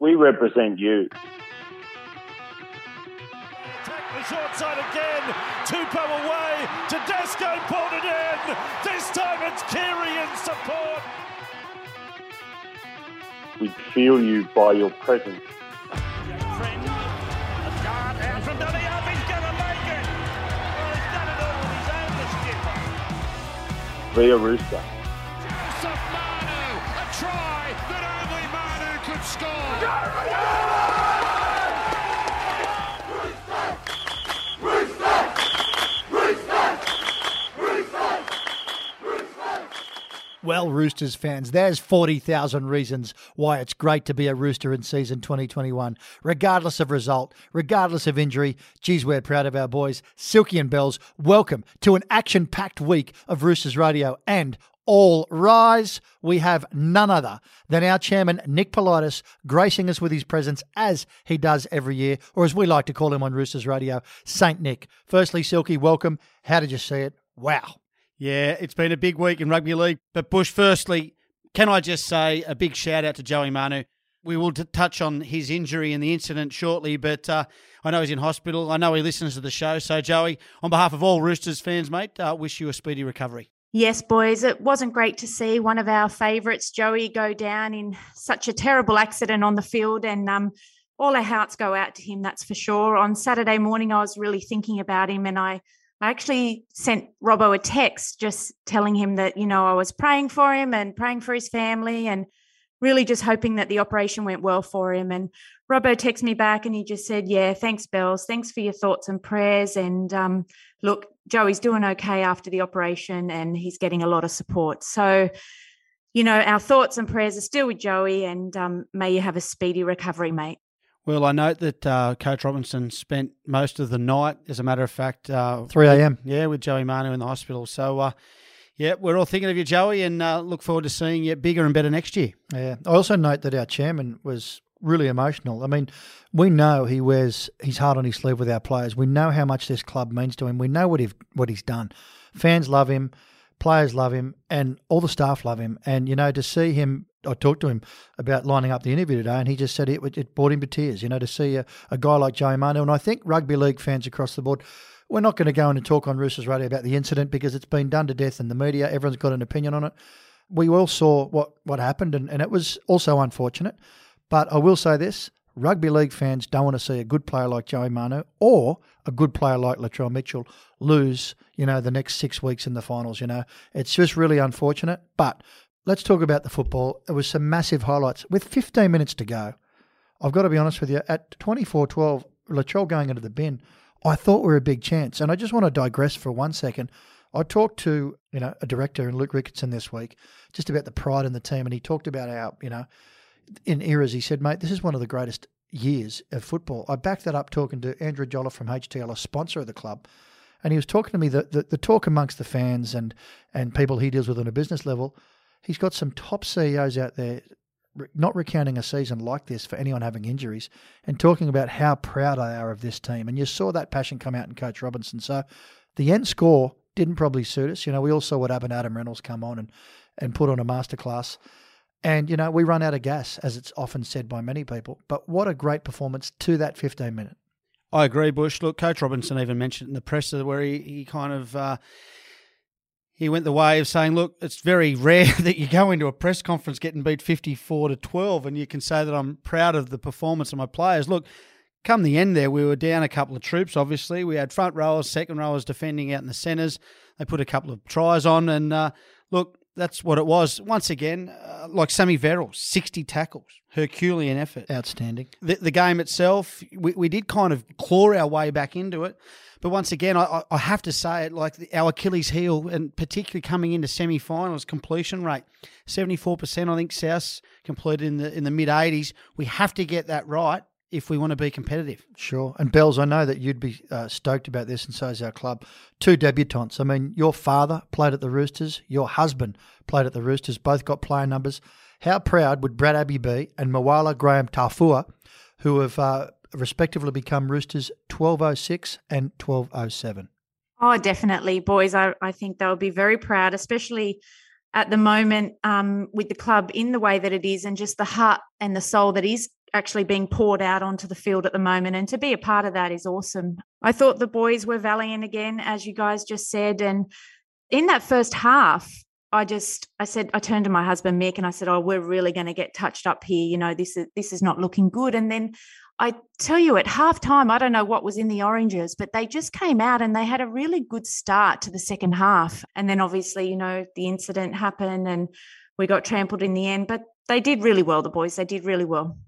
we represent you. Attack the short side again. Tupou away. Tedesco pulled it in. This time it's Keary in support. We feel you by your presence. Friend, a Well, Roosters fans, there's 40,000 reasons why it's great to be a Rooster in season 2021. Regardless of result, regardless of injury, geez, we're proud of our boys. Silky and Bells, welcome to an action packed week of Roosters Radio. And all rise, we have none other than our chairman, Nick Politis, gracing us with his presence as he does every year, or as we like to call him on Roosters Radio, Saint Nick. Firstly, Silky, welcome. How did you see it? Wow. Yeah, it's been a big week in rugby league. But Bush, firstly, can I just say a big shout out to Joey Manu? We will t- touch on his injury and the incident shortly, but uh, I know he's in hospital. I know he listens to the show. So, Joey, on behalf of all Roosters fans, mate, uh, wish you a speedy recovery. Yes, boys, it wasn't great to see one of our favourites, Joey, go down in such a terrible accident on the field. And um, all our hearts go out to him, that's for sure. On Saturday morning, I was really thinking about him and I I actually sent Robbo a text just telling him that, you know, I was praying for him and praying for his family and really just hoping that the operation went well for him. And Robbo texted me back and he just said, Yeah, thanks, Bells. Thanks for your thoughts and prayers. And um, look, Joey's doing okay after the operation and he's getting a lot of support. So, you know, our thoughts and prayers are still with Joey and um, may you have a speedy recovery, mate. Well, I note that uh, Coach Robinson spent most of the night, as a matter of fact, uh, 3 a.m. Yeah, with Joey Manu in the hospital. So, uh, yeah, we're all thinking of you, Joey, and uh, look forward to seeing you bigger and better next year. Yeah. I also note that our chairman was really emotional. I mean, we know he wears his heart on his sleeve with our players. We know how much this club means to him. We know what he what he's done. Fans love him, players love him, and all the staff love him. And you know, to see him, I talked to him about lining up the interview today, and he just said it, it brought him to tears. You know, to see a, a guy like Joey Manu, and I think rugby league fans across the board. We're not going to go in and talk on Roosters Radio about the incident because it's been done to death in the media. Everyone's got an opinion on it. We all saw what, what happened, and, and it was also unfortunate. But I will say this rugby league fans don't want to see a good player like Joey Manu or a good player like Latrell Mitchell lose, you know, the next six weeks in the finals. You know, it's just really unfortunate. But let's talk about the football. It was some massive highlights. With 15 minutes to go, I've got to be honest with you, at 24 12, Latrell going into the bin, I thought we were a big chance. And I just want to digress for one second. I talked to, you know, a director in Luke Ricketson this week just about the pride in the team. And he talked about how, you know, in eras, he said, mate, this is one of the greatest years of football. I backed that up talking to Andrew Jolliffe from HTL, a sponsor of the club. And he was talking to me the, the, the talk amongst the fans and, and people he deals with on a business level. He's got some top CEOs out there not recounting a season like this for anyone having injuries and talking about how proud they are of this team. And you saw that passion come out in Coach Robinson. So the end score didn't probably suit us. You know, we all saw what happened. Adam Reynolds come on and, and put on a masterclass. And, you know, we run out of gas, as it's often said by many people. But what a great performance to that 15 minute. I agree, Bush. Look, Coach Robinson even mentioned in the presser where he, he kind of uh, he went the way of saying, "Look, it's very rare that you go into a press conference getting beat fifty-four to twelve, and you can say that I'm proud of the performance of my players." Look, come the end there, we were down a couple of troops. Obviously, we had front rowers, second rowers defending out in the centres. They put a couple of tries on, and uh, look, that's what it was. Once again, uh, like Sammy Verrill, 60 tackles, Herculean effort. Outstanding. The, the game itself, we, we did kind of claw our way back into it. But once again, I, I have to say it like the, our Achilles heel, and particularly coming into semi finals, completion rate 74%. I think South completed in the, in the mid 80s. We have to get that right if we want to be competitive. Sure. And Bells, I know that you'd be uh, stoked about this, and so is our club. Two debutantes. I mean, your father played at the Roosters, your husband played at the Roosters, both got player numbers. How proud would Brad Abbey be and Moala Graham Taufa, who have uh, respectively become Roosters 1206 and 1207? Oh, definitely, boys. I, I think they'll be very proud, especially at the moment um, with the club in the way that it is and just the heart and the soul that is actually being poured out onto the field at the moment. And to be a part of that is awesome. I thought the boys were valiant again, as you guys just said. And in that first half, I just I said I turned to my husband Mick and I said, "Oh, we're really going to get touched up here. You know, this is this is not looking good." And then I tell you, at halftime, I don't know what was in the oranges, but they just came out and they had a really good start to the second half. And then obviously, you know, the incident happened and we got trampled in the end. But they did really well, the boys. They did really well.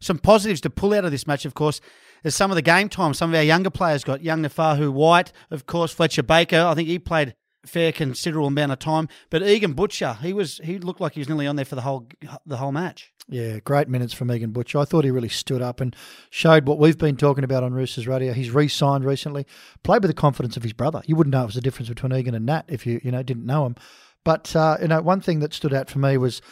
Some positives to pull out of this match, of course, is some of the game time. Some of our younger players got young Naufahu Whyte, of course, Fletcher Baker. I think he played fair considerable amount of time. But Egan Butcher, he was he looked like he was nearly on there for the whole the whole match. Yeah, great minutes from Egan Butcher. I thought he really stood up and showed what we've been talking about on Roosters Radio. He's re-signed recently, played with the confidence of his brother. You wouldn't know it was the difference between Egan and Nat if you you know didn't know him. But uh, you know, one thing that stood out for me was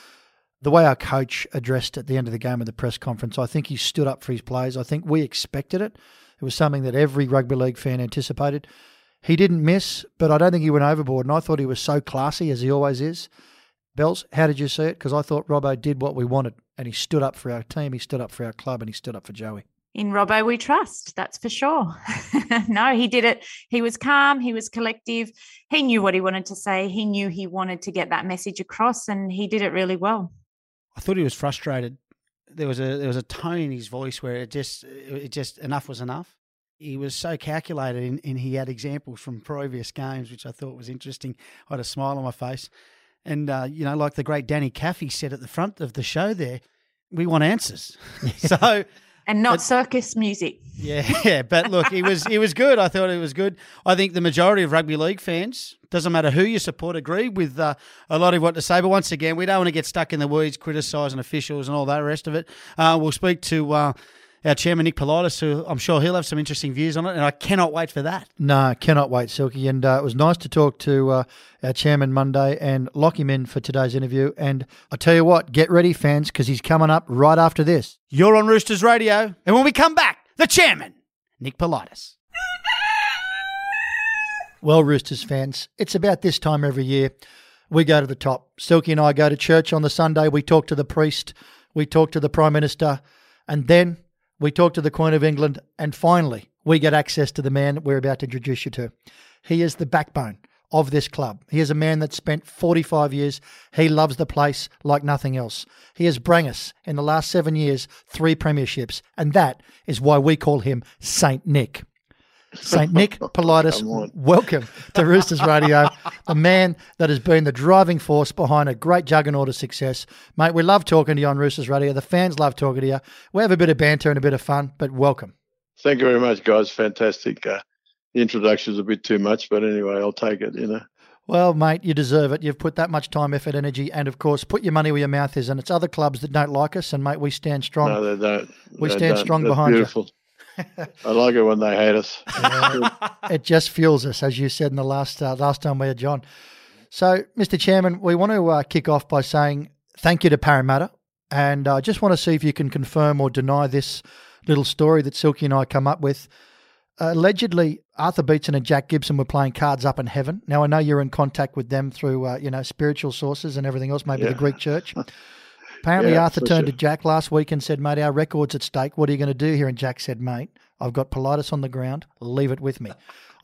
the way our coach addressed at the end of the game of the press conference. I think he stood up for his players. I think we expected it. It was something that every rugby league fan anticipated. He didn't miss, but I don't think he went overboard. And I thought he was so classy, as he always is. Bells, how did you see it? Because I thought Robbo did what we wanted, and he stood up for our team, he stood up for our club, and he stood up for Joey. In Robbo, we trust, that's for sure. no, he did it. He was calm, he was collective. He knew what he wanted to say. He knew he wanted to get that message across, and he did it really well. I thought he was frustrated. There was a there was a tone in his voice where it just it just enough was enough he was so calculated and, and, he had examples from previous games, which I thought was interesting. I had a smile on my face. And, uh, you know, like the great Danny Caffey said at the front of the show there, we want answers. so. And not but, circus music. Yeah, yeah, but look, it was it was good. I thought it was good. I think the majority of rugby league fans, doesn't matter who you support, agree with uh, a lot of what to say. But once again, we don't want to get stuck in the weeds, criticising officials and all that rest of it. Uh, we'll speak to uh, our chairman Nick Politis, who I'm sure he'll have some interesting views on it, and I cannot wait for that. No, cannot wait, Silky. And uh, it was nice to talk to uh, our chairman Monday and lock him in for today's interview. And I tell you what, get ready, fans, because he's coming up right after this. You're on Roosters Radio, and when we come back, the chairman, Nick Politis. Well, Roosters fans, it's about this time every year. We go to the top. Silky and I go to church on the Sunday. We talk to the priest. We talk to the Prime Minister. And then we talk to the Queen of England, and finally, we get access to the man we're about to introduce you to. He is the backbone of this club. He is a man that spent 45 years. He loves the place like nothing else. He has brought us, in the last seven years, three premierships, and that is why we call him Saint Nick. St. Nick Politis, welcome to Roosters Radio, the man that has been the driving force behind a great juggernaut of success. Mate, we love talking to you on Roosters Radio. The fans love talking to you. We have a bit of banter and a bit of fun, but welcome. Thank you very much, guys. Fantastic. Uh, the introduction's a bit too much, but anyway, I'll take it, you know. Well, mate, you deserve it. You've put that much time, effort, energy, and of course, put your money where your mouth is. And it's other clubs that don't like us, and mate, we stand strong. No, they don't. We they stand don't. strong That's behind beautiful. you. I like it when they hate us. Yeah, it just fuels us, as you said in the last uh, last time we had John. So, Mr. Chairman, we want to uh, kick off by saying thank you to Parramatta, and I uh, just want to see if you can confirm or deny this little story that Silky and I come up with. Uh, allegedly, Arthur Beetson and Jack Gibson were playing cards up in heaven. Now, I know you're in contact with them through, uh, you know, spiritual sources and everything else, maybe Yeah. the Greek church. Apparently, Yeah, Arthur turned sure. to Jack last week and said, "Mate, our record's at stake. What are you going to do here?" And Jack said, "Mate, I've got Politis on the ground. Leave it with me."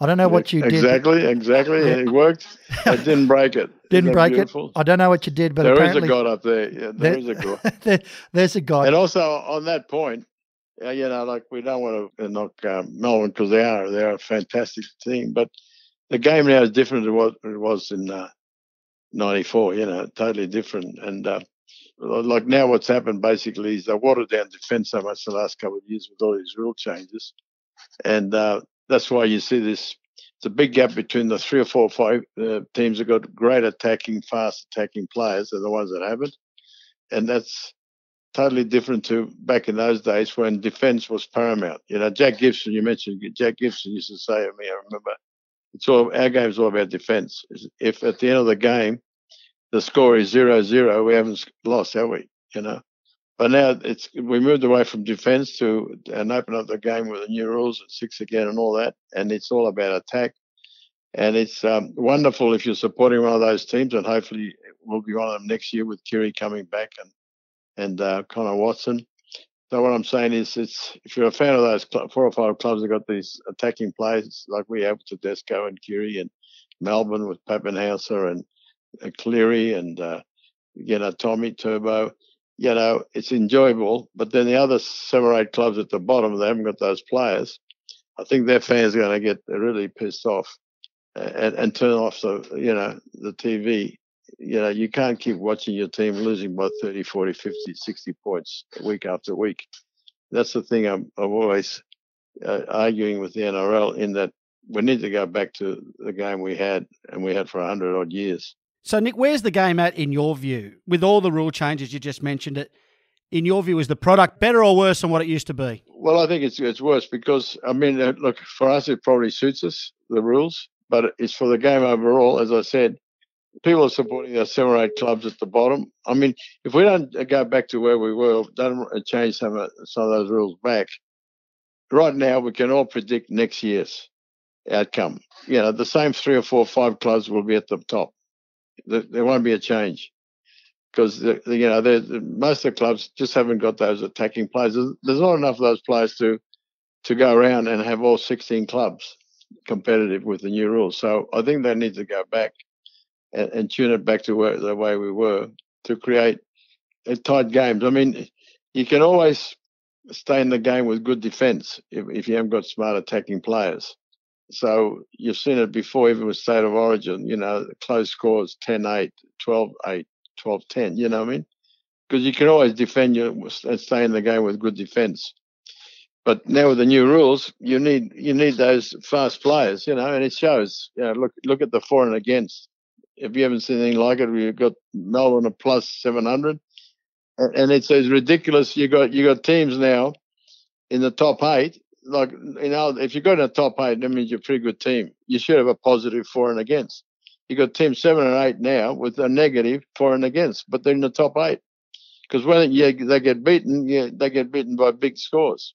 I don't know what you did. exactly, exactly. It worked. I didn't break it. Didn't break beautiful? it. I don't know what you did, but There is a God up there. Yeah, there is a God. there- there's a God. And also on that point, uh, you know, like we don't want to knock um, Melbourne because they are they're a fantastic team, but the game now is different to what it was in uh, '94. You know, totally different. And uh, like now, what's happened basically is they watered down defence so much the last couple of years with all these rule changes, and uh, that's why you see this. It's a big gap between the three or four or five uh, teams that got great attacking, fast attacking players and the ones that haven't, and that's totally different to back in those days when defence was paramount. You know, Jack Gibson, you mentioned Jack Gibson used to say to me, I remember, it's all our game's all about defence. If at the end of the game the score is zero zero, we haven't lost, have we? You know. But now it's we moved away from defence to and open up the game with the new rules at six again and all that, and it's all about attack. And it's um, wonderful if you're supporting one of those teams, and hopefully we'll be one of them next year with Keary coming back and and uh, Connor Watson. So what I'm saying is, it's if you're a fan of those cl- four or five clubs that got these attacking players like we have with Tedesco and Keary and Melbourne with Papenhuyzen and Cleary and uh, you know Tommy Turbo, you know it's enjoyable. But then the other seven or eight clubs at the bottom, they haven't got those players. I think their fans are going to get really pissed off and, and turn off the you know the TV you know, you can't keep watching your team losing by 30, 40, 50, 60 points week after week. That's the thing I'm, I'm always uh, arguing with the NRL in that we need to go back to the game we had and we had for 100 odd years. So, Nick, where's the game at in your view? With all the rule changes you just mentioned it, in your view, is the product better or worse than what it used to be? Well, I think it's it's worse because I mean, uh, look, for us it probably suits us the rules, but it's for the game overall. As I said, people are supporting our seven or eight clubs at the bottom. I mean, if we don't go back to where we were, don't change some of, some of those rules back, right now we can all predict next year's outcome. You know, the same three or four or five clubs will be at the top. There won't be a change because you know most of the clubs just haven't got those attacking players. There's not enough of those players to to go around and have all 16 clubs competitive with the new rules. So I think they need to go back and, and tune it back to where, the way we were to create uh, tight games. I mean, you can always stay in the game with good defense if, if you haven't got smart attacking players. So you've seen it before, even with State of Origin, you know, close scores 10 8, 12 8, 12 10, you know what I mean? Because you can always defend your stay in the game with good defense. But now with the new rules, you need you need those fast players, you know, and it shows. You know, look look at the for and against if you haven't seen anything like it, we've got Melbourne a plus 700. And it's, it's ridiculous. You got you got teams now in the top eight. Like you know, if you go in the top eight, that means you're a pretty good team. You should have a positive for and against. You got teams seven and eight now with a negative for and against, but they're in the top eight because when they get beaten, you, they get beaten by big scores.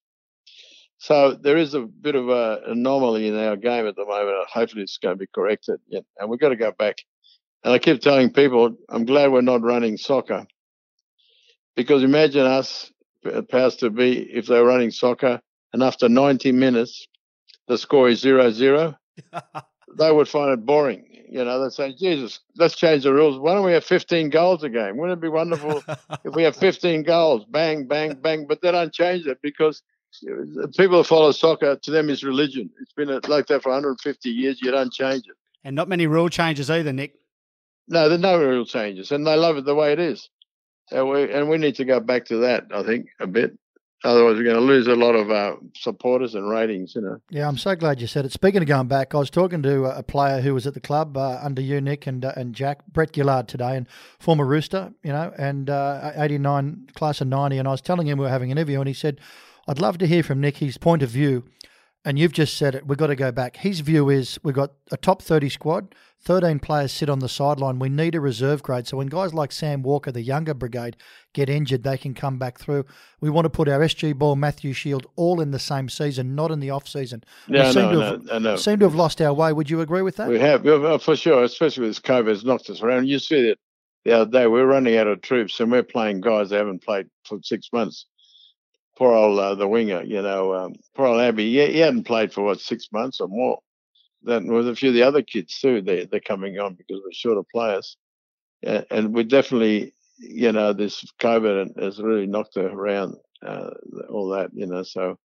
So there is a bit of an anomaly in our game at the moment. Hopefully, it's going to be corrected, yeah. and we've got to go back and I keep telling people, I'm glad we're not running soccer. Because imagine us, uh, powers to be, if they were running soccer and after 90 minutes, the score is 0 0, they would find it boring. You know, they'd say, Jesus, let's change the rules. Why don't we have 15 goals a game? Wouldn't it be wonderful if we have 15 goals? Bang, bang, bang. But they don't change it because people who follow soccer, to them, is religion. It's been like that for 150 years. You don't change it. And not many rule changes either, Nick. No, there's no real changes, and they love it the way it is. And we and we need to go back to that, I think, a bit. Otherwise, we're going to lose a lot of uh, supporters and ratings, you know. Yeah, I'm so glad you said it. Speaking of going back, I was talking to a player who was at the club uh, under you, Nick, and uh, and Jack, Brett Gillard today, and former Rooster, you know, and uh, 89, class of 90. And I was telling him we were having an interview, and he said, I'd love to hear from Nick his point of view. And you've just said it, we've got to go back. His view is we've got a top 30 squad 13 players sit on the sideline. We need a reserve grade. So when guys like Sam Walker, the younger brigade, get injured, they can come back through. We want to put our SG Ball, Matthew Shield, all in the same season, not in the off season. Yeah, we seem, no, to have, no, no. seem to have lost our way. Would you agree with that? We have, for sure, especially with this COVID, it's knocked us around. You see that the other day, we're running out of troops and we're playing guys that haven't played for six months. Poor old uh, the winger, you know, um, poor old Abbey, he, he hadn't played for what, six months or more then with a few of the other kids too. They they're coming on because we're short of players, and, and we definitely, you know, this COVID has really knocked around uh, all that, you know. So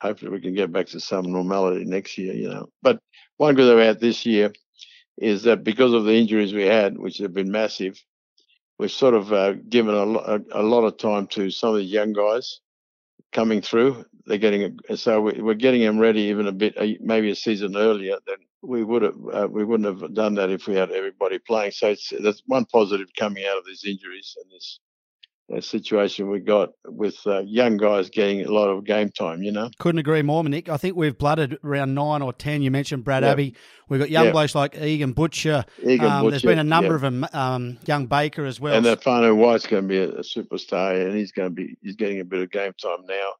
hopefully we can get back to some normality next year, you know. But one good thing about this year is that because of the injuries we had, which have been massive, we've sort of uh, given a, a, a lot of time to some of the young guys coming through. They're getting so we're getting them ready even a bit, maybe a season earlier than we would have. Uh, we wouldn't have done that if we had everybody playing. So that's one positive coming out of these injuries and this situation we got with uh, young guys getting a lot of game time, you know. Couldn't agree more, Nick. I think we've blooded around nine or ten. You mentioned Brad yep. Abbey. We've got young yep. blokes like Egan Butcher. Egan um, Butcher. There's been a number yep. of them. Um, young Baker as well. And that Fanu Whyte's going to be a, a superstar, and he's going to be he's getting a bit of game time now.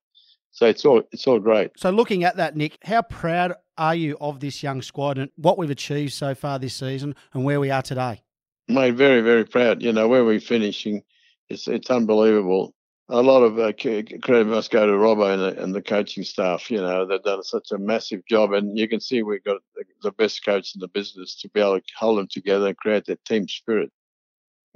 So it's all it's all great. So looking at that, Nick, how proud are you of this young squad and what we've achieved so far this season and where we are today? Mate, very very proud. You know where we're finishing, it's it's unbelievable. a lot of uh, credit must go to Robbo and the, and the coaching staff. You know, they've done such a massive job, and you can see we've got the best coach in the business to be able to hold them together and create that team spirit.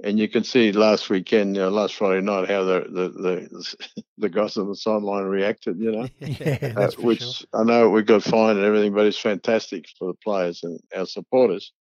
And you can see last weekend, you know, last Friday night, how the the the, the guys on the sideline reacted. You know, yeah, uh, which sure. I know we got fined and everything, but it's fantastic for the players and our supporters.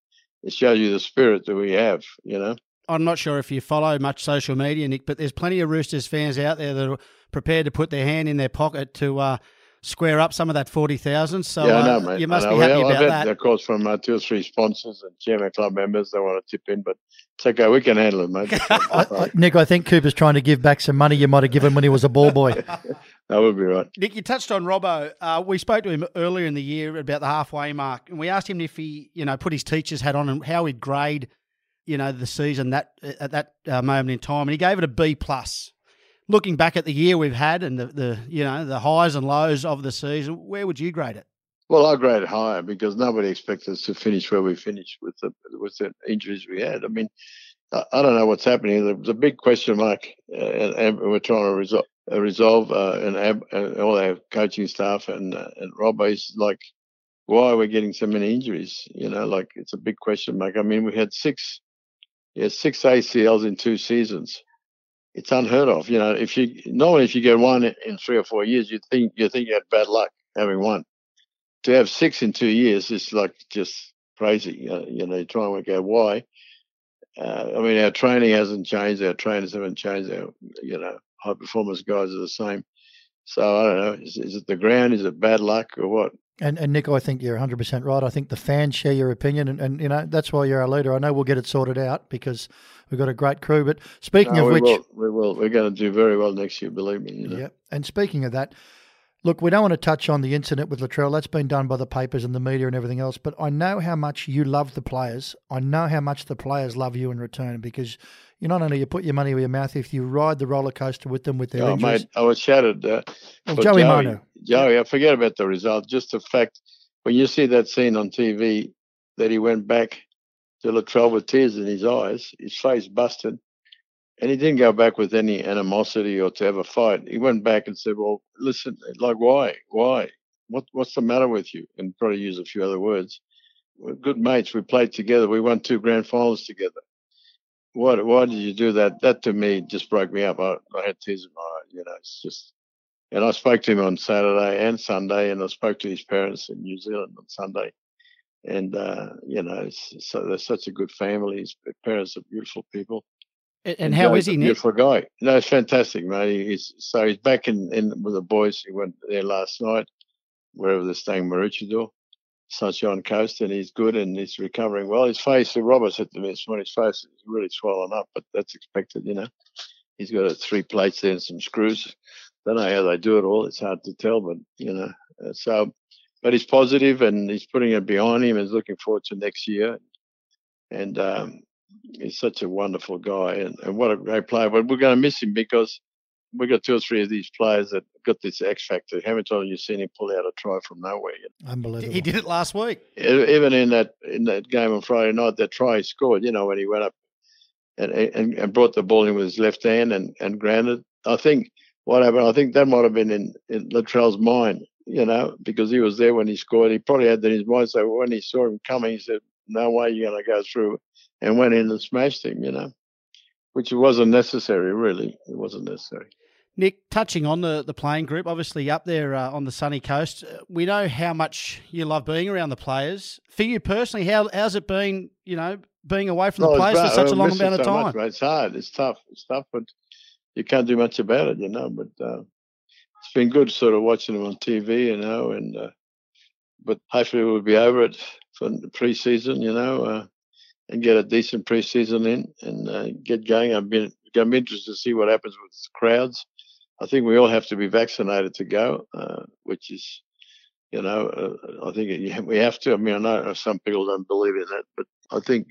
It shows you the spirit that we have. You know. I'm not sure if you follow much social media, Nick, but there's plenty of Roosters fans out there that are prepared to put their hand in their pocket to uh, square up some of that forty thousand. So yeah, I uh, mate. you must I be know. happy Well, I've about had that. The calls from uh, two or three sponsors and chairman club members. They want to tip in, but it's okay. We can handle it, mate. I, I, Nick, I think Cooper's trying to give back some money you might have given when he was a ball boy. that would be right. Nick, you touched on Robbo. Uh, we spoke to him earlier in the year about the halfway mark, and we asked him if he, you know, put his teacher's hat on and how he'd grade, you know, the season that at that uh, moment in time, and he gave it a B plus. Looking back at the year we've had and the, the you know the highs and lows of the season, where would you grade it? Well, I grade it higher because nobody expected us to finish where we finished with the with the injuries we had. I mean, I, I don't know what's happening. There's a big question mark, uh, and, and, we're trying to resol- uh, resolve uh, and, ab- and all our coaching staff and uh, and like, why are we getting so many injuries? You know, like it's a big question mark. I mean, we had six, yeah, six ACLs in two seasons. It's unheard of. You know, if you normally if you get one in three or four years, you think you think you had bad luck having one to have six in two years is like just crazy. You know, you try and work out why. Uh, I mean, our training hasn't changed. Our trainers haven't changed. Our, you know, high performance guys are the same. So I don't know. Is, is it the ground? Is it bad luck or what? And, and Nick, I think you're 100% right. I think the fans share your opinion, and, and you know that's why you're our leader. I know we'll get it sorted out because we've got a great crew. But speaking No, of we which, will. We will. We're going to do very well next year. Believe me. You know. Yeah. And speaking of that, look, we don't want to touch on the incident with Latrell. That's been done by the papers and the media and everything else. But I know how much you love the players. I know how much the players love you in return because you not only you put your money where your mouth, if you ride the roller coaster with them with their Oh, injuries. mate, I was shattered. Uh, Well, Joey Joey, Manu. Joey, I forget about the result. Just the fact when you see that scene on TV that he went back to Latrell with tears in his eyes, his face busted, and he didn't go back with any animosity or to have a fight. He went back and said, "Well, listen, like why, why, what, what's the matter with you?" And probably use a few other words. We're good mates. We played together. We won two grand finals together. Why, why did you do that? That to me just broke me up. I, I had tears in my eyes. You know, it's just. And I spoke to him on Saturday and Sunday, and I spoke to his parents in New Zealand on Sunday. And uh, you know, so they're such a good family. His parents are beautiful people. And, and how is he, a Nick? Beautiful guy. No, it's fantastic, mate. He's so he's back in, in with the boys. He went there last night, wherever they're staying, Maroochydore, Sunshine Coast, and he's good and he's recovering well. His face, Robert said to me this morning, his face is really swollen up, but that's expected, you know. He's got a three plates there and some screws. Don't know how they do it all. It's hard to tell, but you know. Uh, so, but he's positive and he's putting it behind him and looking forward to next year. And um, he's such a wonderful guy and, and what a great player. But we're going to miss him because we got two or three of these players that got this X factor. How many times have you seen him pull out a try from nowhere? You? Unbelievable. He did it last week. Even in that in that game on Friday night, that try he scored. You know when he went up and and, and brought the ball in with his left hand and and grounded. I think what happened. I think that might have been in in Latrell's mind. You know because he was there when he scored. He probably had that in his mind. So when he saw him coming, he said, "No way you're going to go through," and went in and smashed him. You know. Which wasn't necessary, really. It wasn't necessary. Nick, touching on the, the playing group, obviously up there uh, on the sunny coast, uh, we know how much you love being around the players. For you personally, how how's it been? You know, being away from the No, it's players for such a long amount of so time. much. It's hard. It's tough. It's tough, but you can't do much about it, you know. But uh, it's been good, sort of watching them on TV, you know. And uh, but hopefully we'll be over it for the pre-season, you know, uh, and get a decent pre-season in and uh, get going. I've been I'm interested to see what happens with crowds. I think we all have to be vaccinated to go, uh, which is, you know, uh, I think we have to. I mean, I know some people don't believe in that, but I think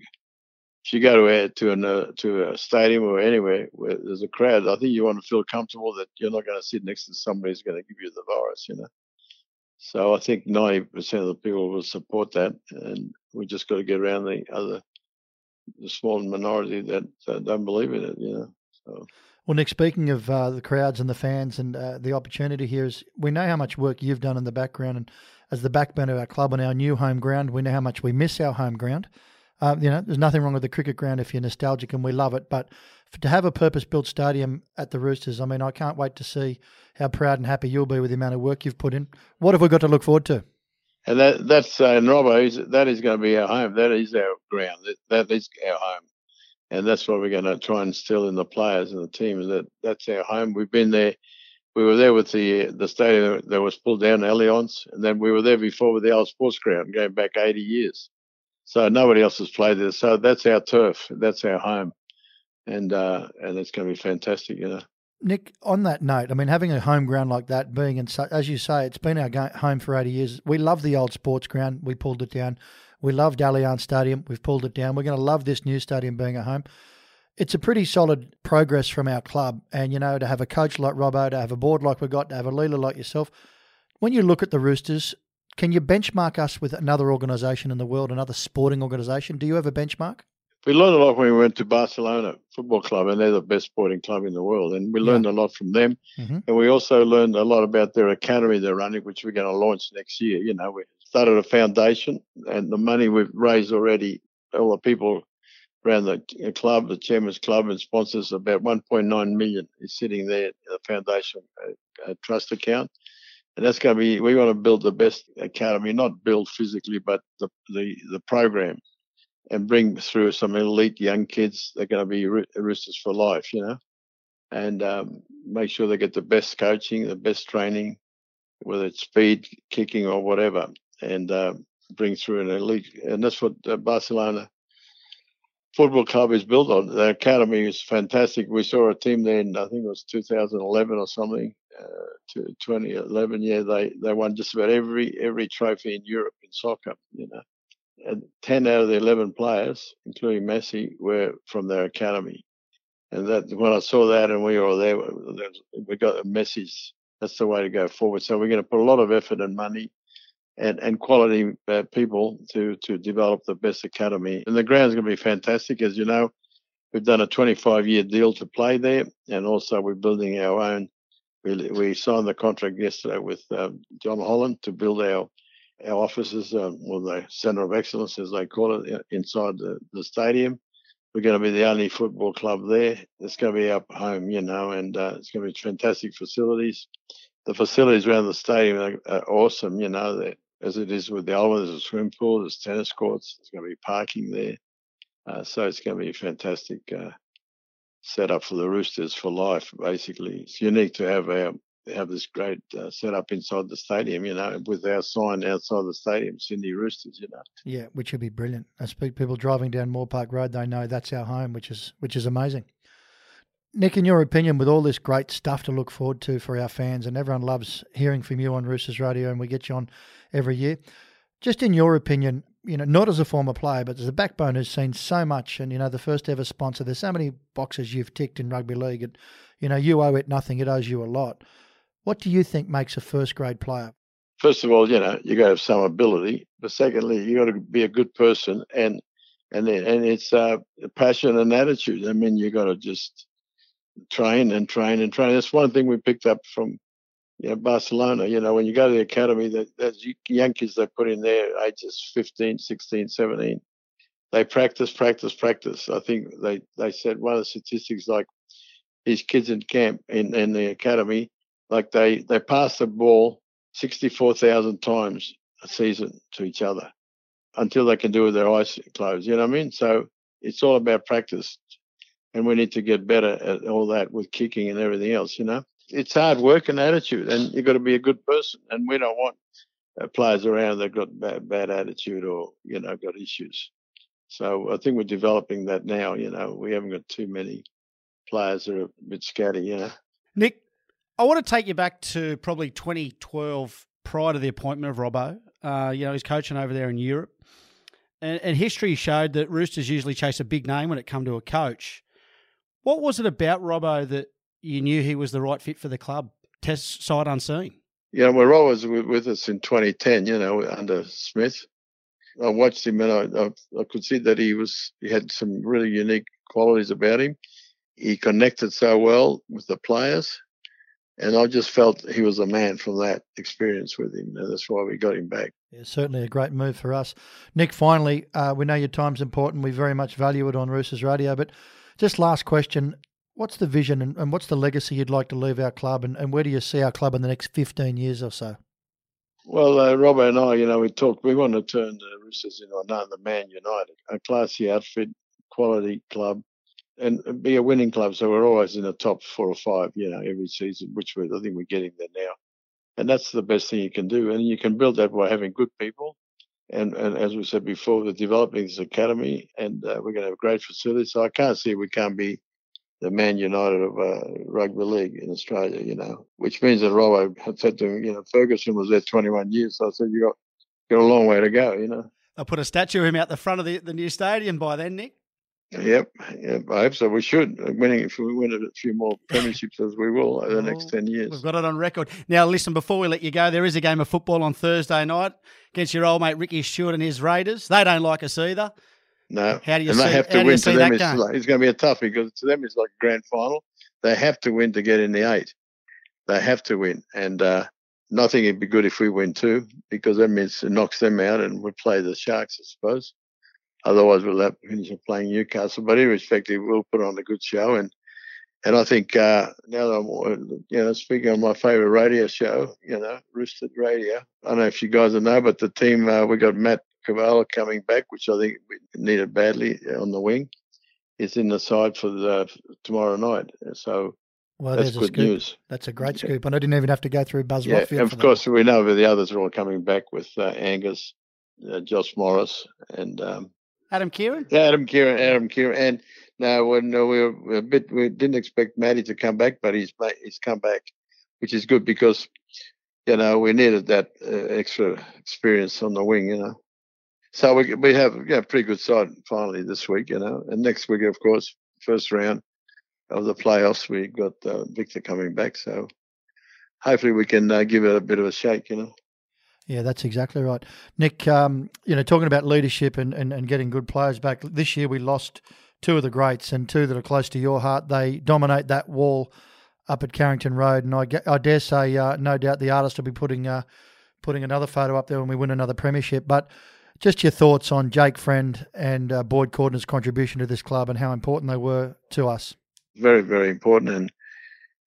if you go to a to an, uh, to a stadium or anywhere where there's a crowd, I think you want to feel comfortable that you're not going to sit next to somebody who's going to give you the virus, you know. So I think 90% of the people will support that, and we just got to get around the other, the small minority that uh, don't believe in it, you know. So. Well, Nick, speaking of uh, the crowds and the fans and uh, the opportunity here is we know how much work you've done in the background and as the backbone of our club on our new home ground, we know how much we miss our home ground. Uh, you know, there's nothing wrong with the cricket ground if you're nostalgic and we love it, but to have a purpose-built stadium at the Roosters, I mean, I can't wait to see how proud and happy you'll be with the amount of work you've put in. What have we got to look forward to? And that that's uh, and Robbo, that is going to be our home. That is our ground. That, that is our home and that's what we're going to try and instill in the players and the team. Is that that's our home. We've been there. We were there with the the stadium that was pulled down, Allianz, and then we were there before with the old sports ground, going back 80 years. So nobody else has played there. So that's our turf. That's our home, and uh, and it's going to be fantastic, you know. Nick, on that note, I mean, having a home ground like that, being in, as you say, it's been our home for 80 years. We love the old sports ground. We pulled it down. We loved Allianz Stadium. We've pulled it down. We're going to love this new stadium being a home. It's a pretty solid progress from our club. And, you know, to have a coach like Robbo, to have a board like we've got, to have a leader like yourself. When you look at the Roosters, can you benchmark us with another organisation in the world, another sporting organisation? Do you have a benchmark? We learned a lot when we went to Barcelona Football Club, and they're the best sporting club in the world. And we learned yeah. a lot from them. Mm-hmm. And we also learned a lot about their academy they're running, which we're going to launch next year. You know, we started a foundation, and the money we've raised already, all the people around the club, the chairman's club, and sponsors, about 1.9 million is sitting there in the foundation uh, trust account. And that's going to be, we want to build the best academy, not build physically, but the, the, the program and bring through some elite young kids. They're going to be Roosters for life, you know, and um, make sure they get the best coaching, the best training, whether it's speed, kicking, or whatever and uh, bring through an elite. And that's what uh, Barcelona Football Club is built on. The academy is fantastic. We saw a team there in I think it was 2011 or something. Uh, 2011, yeah, they they won just about every every trophy in Europe in soccer. You know, 10 out of the 11 players, including Messi, were from their academy. And that when I saw that and we were there, we got a message. That's the way to go forward. So we're going to put a lot of effort and money and, and quality uh, people to, to develop the best academy. And the ground's going to be fantastic. As you know, we've done a 25 year deal to play there, and also we're building our own. We, we signed the contract yesterday with um, John Holland to build our our offices, um, or the Centre of Excellence, as they call it, inside the, the stadium. We're going to be the only football club there. It's going to be our home, you know, and uh, it's going to be fantastic facilities. The facilities around the stadium are, are awesome, you know as it is with the old one. There's a swimming pool, there's tennis courts, there's going to be parking there. Uh, so it's going to be a fantastic uh, setup for the Roosters for life. Basically, it's unique to have our have this great uh, setup inside the stadium. You know, with our sign outside the stadium, Sydney Roosters. You know. Yeah, which would be brilliant. I speak people driving down Moore Park Road, they know that's our home, which is which is amazing. Nick, in your opinion, with all this great stuff to look forward to for our fans, and everyone loves hearing from you on Roosters Radio, and we get you on every year. Just in your opinion, you know, not as a former player, but as a backbone who's seen so much, and you know, the first ever sponsor. There's so many boxes you've ticked in rugby league, and you know, you owe it nothing; it owes you a lot. What do you think makes a first grade player? First of all, you know, you got to have some ability, but secondly, you got to be a good person, and and then, and it's uh, passion and attitude. I mean, you got to just train and train and train. That's one thing we picked up from you know, Barcelona. You know, when you go to the academy, that there's young kids they put in there ages 15, 16, 17. They practice, practice, practice. I think they, they said one of the statistics like these kids in camp in, in the academy, like they, they pass the ball 64,000 times a season to each other until they can do it with their eyes closed. You know what I mean? So it's all about practice and we need to get better at all that with kicking and everything else. You know, it's hard work and attitude, and you've got to be a good person. And we don't want uh, players around that got bad, bad attitude or you know got issues. So I think we're developing that now. You know, we haven't got too many players that are a bit scatty. You know, Nick, I want to take you back to probably 2012, prior to the appointment of Robbo. Uh, you know, he's coaching over there in Europe. And, and, history showed that Roosters usually chase a big name when it come to a coach. What was it about Robbo that you knew he was the right fit for the club, test sight unseen? Yeah, well, Rob was with us in 2010, you know, under Smith. I watched him and I, I, I could see that he was he had some really unique qualities about him. he connected so well with the players. And I just felt he was a man from that experience with him. And that's why we got him back. Yeah, certainly a great move for us. Nick, finally, uh, we know your time's important. We very much value it on Roosters Radio. But just last question what's the vision and, and what's the legacy you'd like to leave our club? And, and where do you see our club in the next 15 years or so? Well, uh, Robert and I, you know, we talked. We want to turn the Roosters into another Man United, a classy outfit, quality club, and be a winning club. So we're always in the top four or five, you know, every season, which we I think we're getting there now. And that's the best thing you can do. And you can build that by having good people. And, and as we said before, we're developing this academy, and uh, we're going to have great facilities. So I can't see we can't be the Man United of uh, rugby league in Australia, you know, which means that Robbo had said to him, you know, Ferguson was there 21 years. So I said, you got, got a long way to go, you know. They'll put a statue of him out the front of the, the new stadium by then, Nick. Yep, yep. I hope so. We should. Winning if we win a few more premierships as we will over the next ten years. We've got it on record. Now, listen. Before we let you go, there is a game of football on Thursday night against your old mate Ricky Stuart and his Raiders. They don't like us either. No. How do you and see, they have to how do you win. To that them, it's, like, it's going to be a tough because to them it's like a grand final. They have to win to get in the eight. They have to win, and uh, nothing would be good if we win too, because that means it knocks them out, and we play the Sharks, I suppose. Otherwise, we'll have to finish playing Newcastle. But irrespective, we'll put on a good show, and and I think uh, now that I'm, you know, speaking on my favourite radio show, you know, Roosted Radio. I don't know if you guys know, but the team uh, we got Matt Ikuvalu coming back, which I think we needed badly on the wing. Is in the side for the tomorrow night, so Well, that's good news. That's a great scoop. And I didn't even have to go through Buzz Yeah, for of that. course we know that the others are all coming back with uh, Angus, uh, Josh Morris, and um, Adam Keighran? Adam Keighran, Adam Keighran, and now when uh, we were a bit, we didn't expect Matty to come back, but he's he's come back, which is good because you know we needed that uh, extra experience on the wing, you know. So we we have yeah pretty good side finally this week, you know, and next week of course first round of the playoffs we got uh, Victor coming back, so hopefully we can uh, give it a bit of a shake, you know. Yeah, that's exactly right. Nick, um, you know, talking about leadership and, and, and getting good players back, this year we lost two of the greats and two that are close to your heart. They dominate that wall up at Carrington Road. And I, I dare say, uh, no doubt the artist will be putting, uh, putting another photo up there when we win another premiership. But just your thoughts on Jake Friend and uh, Boyd Cordner's contribution to this club and how important they were to us. very, very important. And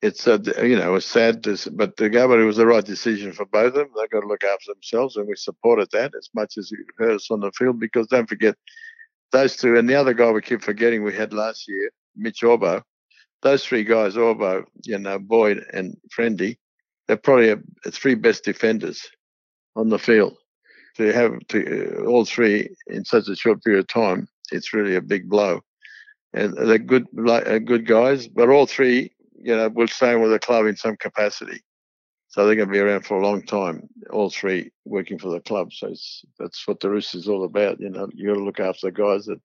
it's, a you know, it's sad, but the government it was the right decision for both of them. They've got to look after themselves, and we supported that as much as it hurt us on the field because don't forget those two. And the other guy we keep forgetting we had last year, Mitch Orbo. Those three guys, Orbo, you know, Boyd and Friendy, they're probably a, a three best defenders on the field. To have to, uh, all three in such a short period of time, it's really a big blow and they're good, uh, good guys. But all three, you know, will stay with the club in some capacity, so they're going to be around for a long time. All three working for the club, so that's what the Roosters is all about. You know, you got to look after the guys that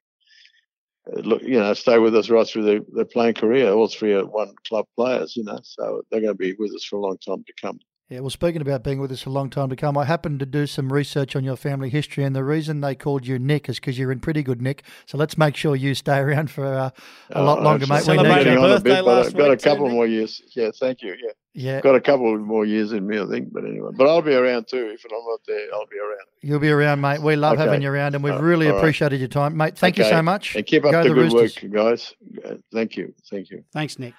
uh, look, you know, stay with us right through their, their playing career. All three are one club players, you know, so they're going to be with us for a long time to come. Yeah, well, speaking about being with us a long time to come, I happened to do some research on your family history, and the reason they called you Nick is because you're in pretty good nick. So let's make sure you stay around for uh, a lot Oh, longer, mate. We're celebrating your birthday bit, last I've got a week too, couple Nick. more years. Yeah, thank you. Yeah. Yeah, got a couple more years in me, I think. But anyway, but I'll be around too. If I'm not there, I'll be around. you'll be around, mate. We love Okay. having you around, and we've really all right. appreciated your time, mate. Thank you so much. And keep up Go the, the good Roosters. work, guys. Thank you. Thank you. Thanks, Nick.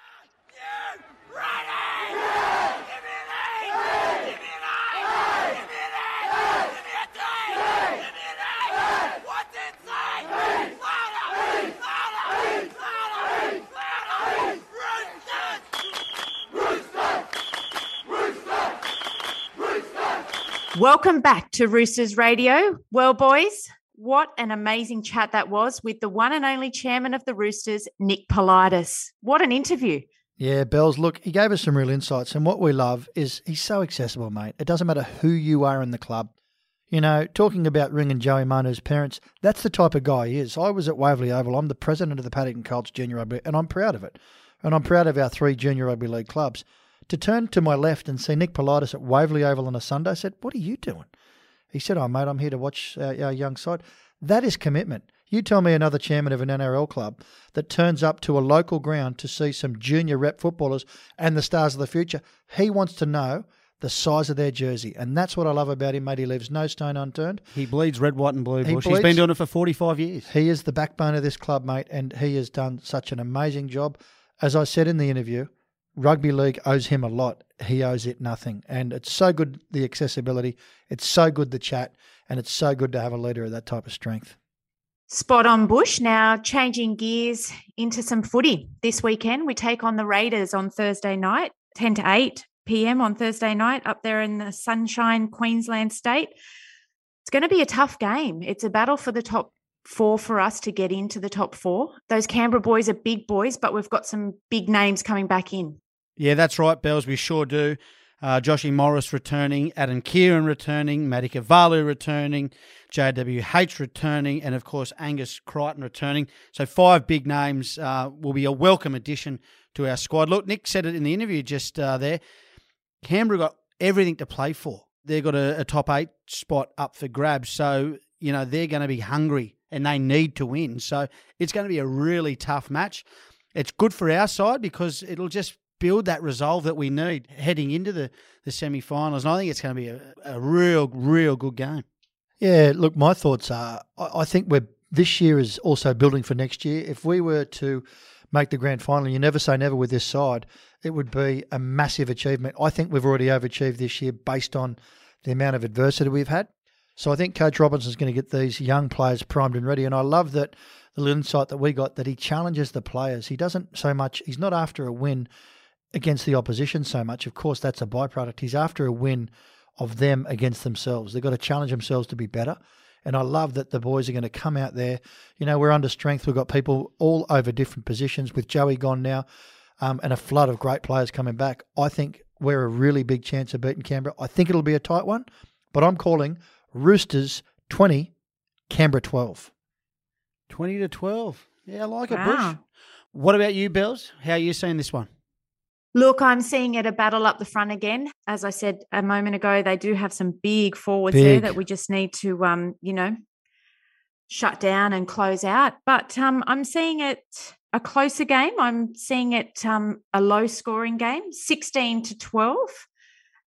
Welcome back to Roosters Radio. Well, boys, what an amazing chat that was with the one and only chairman of the Roosters, Nick Politis. What an interview. Yeah, Bells, look, he gave us some real insights. And what we love is he's so accessible, mate. It doesn't matter who you are in the club. You know, talking about Ring and Joey Manu's parents, that's the type of guy he is. I was at Waverley Oval. I'm the president of the Paddington Colts Junior Rugby, and I'm proud of it. And I'm proud of our three Junior Rugby League clubs. To turn to my left and see Nick Politis at Waverley Oval on a Sunday, I said, What are you doing? He said, Oh, mate, I'm here to watch our, our young side. That is commitment. You tell me another chairman of an NRL club that turns up to a local ground to see some junior rep footballers and the stars of the future. He wants to know the size of their jersey. And that's what I love about him, mate. He leaves no stone unturned. He bleeds red, white, and blue. He. He's been doing it for 45 years. He is the backbone of this club, mate, and he has done such an amazing job. As I said in the interview, rugby league owes him a lot. He owes it nothing. And it's so good the accessibility, it's so good the chat, and it's so good to have a leader of that type of strength. Spot on, Bush. Now changing gears into some footy this weekend. We take on the Raiders on Thursday night, 10 to 8 p.m. on Thursday night up there in the sunshine Queensland state. It's going to be a tough game. It's a battle for the top four for us to get into the top four. Those Canberra boys are big boys, but we've got some big names coming back in. Yeah, that's right, Bells. We sure do. Uh, Joshy Morris returning, Adam Keighran returning, Matty Ikuvalu returning, JWH returning, and of course Angus Crichton returning. So five big names uh, will be a welcome addition to our squad. Look, Nick said it in the interview just uh, there. Canberra got everything to play for. They've got a, a top eight spot up for grabs. So, you know, they're going to be hungry and they need to win. So it's going to be a really tough match. It's good for our side because it'll just build that resolve that we need heading into the, the semi finals. And I think it's going to be a, a real, real good game. Yeah, look, my thoughts are I, I think we're this year is also building for next year. If we were to make the grand final, you never say never with this side, it would be a massive achievement. I think we've already overachieved this year based on the amount of adversity we've had. So I think Coach Robinson's going to get these young players primed and ready. And I love that the little insight that we got that he challenges the players. He doesn't so much, he's not after a win against the opposition so much. Of course, that's a byproduct. He's after a win of them against themselves. They've got to challenge themselves to be better. And I love that the boys are going to come out there. You know, we're under strength. We've got people all over different positions with Joey gone now um, and a flood of great players coming back. I think we're a really big chance of beating Canberra. I think it'll be a tight one, but I'm calling Roosters 20, Canberra 12. 20 to 12. Yeah, I like it, Wow. Bush. What about you, Bells? How are you seeing this one? Look, I'm seeing it a battle up the front again. As I said a moment ago, they do have some big forwards there that we just need to, um, you know, shut down and close out. But um, I'm seeing it a closer game. I'm seeing it um, a low scoring game, 16 to 12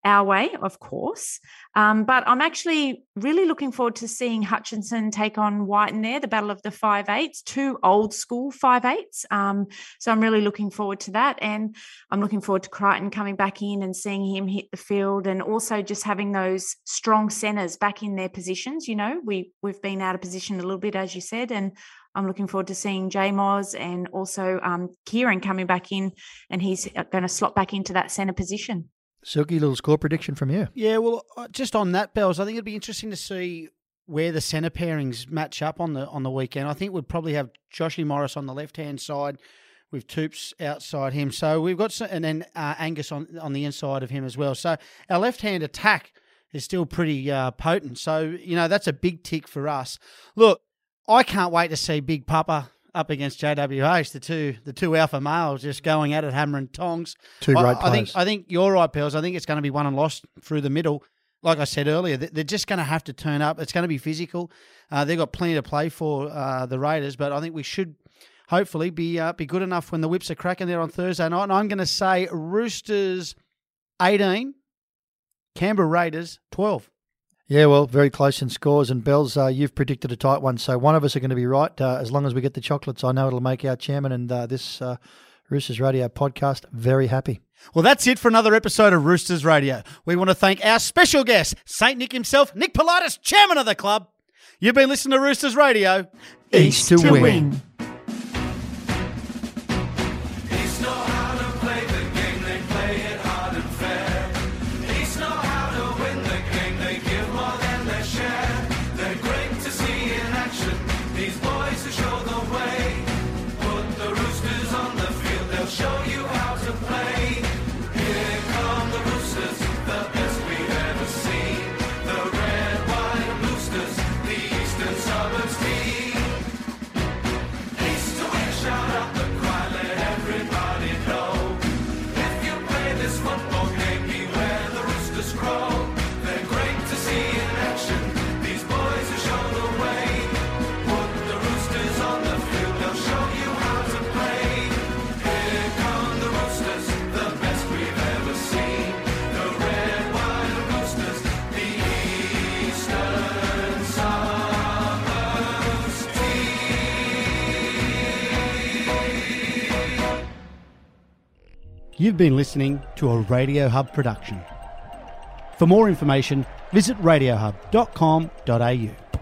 our way, of course. Um, but I'm actually really looking forward to seeing Hutchison take on White Wighton there, the battle of the five eights, two old school five eights. Um, so I'm really looking forward to that. And I'm looking forward to Crichton coming back in and seeing him hit the field and also just having those strong centers back in their positions. You know, we we've been out of position a little bit, as you said, and I'm looking forward to seeing J Moz and also um, Keighran coming back in and he's going to slot back into that center position. Silky little score prediction from you. Yeah, well, uh, just on that, Bells, I think it'd be interesting to see where the centre pairings match up on the on the weekend. I think we'd probably have Joshy Morris on the left hand side, with Toops outside him. So we've got s- and then uh, Angus on on the inside of him as well. So our left hand attack is still pretty uh, potent. So you know that's a big tick for us. Look, I can't wait to see Big Papa up against JWH, the two the two alpha males just going at it, hammer and tongs. Two I- great I, think. I think you're right, Pels. I think it's going to be won and lost through the middle. Like I said earlier, they- they're just going to have to turn up. It's going to be physical. Uh, they've got plenty to play for uh, the Raiders, but I think we should hopefully be uh, be good enough when the whips are cracking there on Thursday night. And I'm going to say Roosters 18, Canberra Raiders 12. Yeah, well, very close in scores. And Bells, uh, you've predicted a tight one. So one of us are going to be right. Uh, as long as we get the chocolates, I know it'll make our chairman and uh, this uh, Roosters Radio podcast very happy. Well, that's it for another episode of Roosters Radio. We want to thank our special guest, St. Nick himself, Nick Politis, chairman of the club. You've been listening to Roosters Radio. East to win. East You've been listening to a Radio Hub production. For more information, visit radiohub.com.au.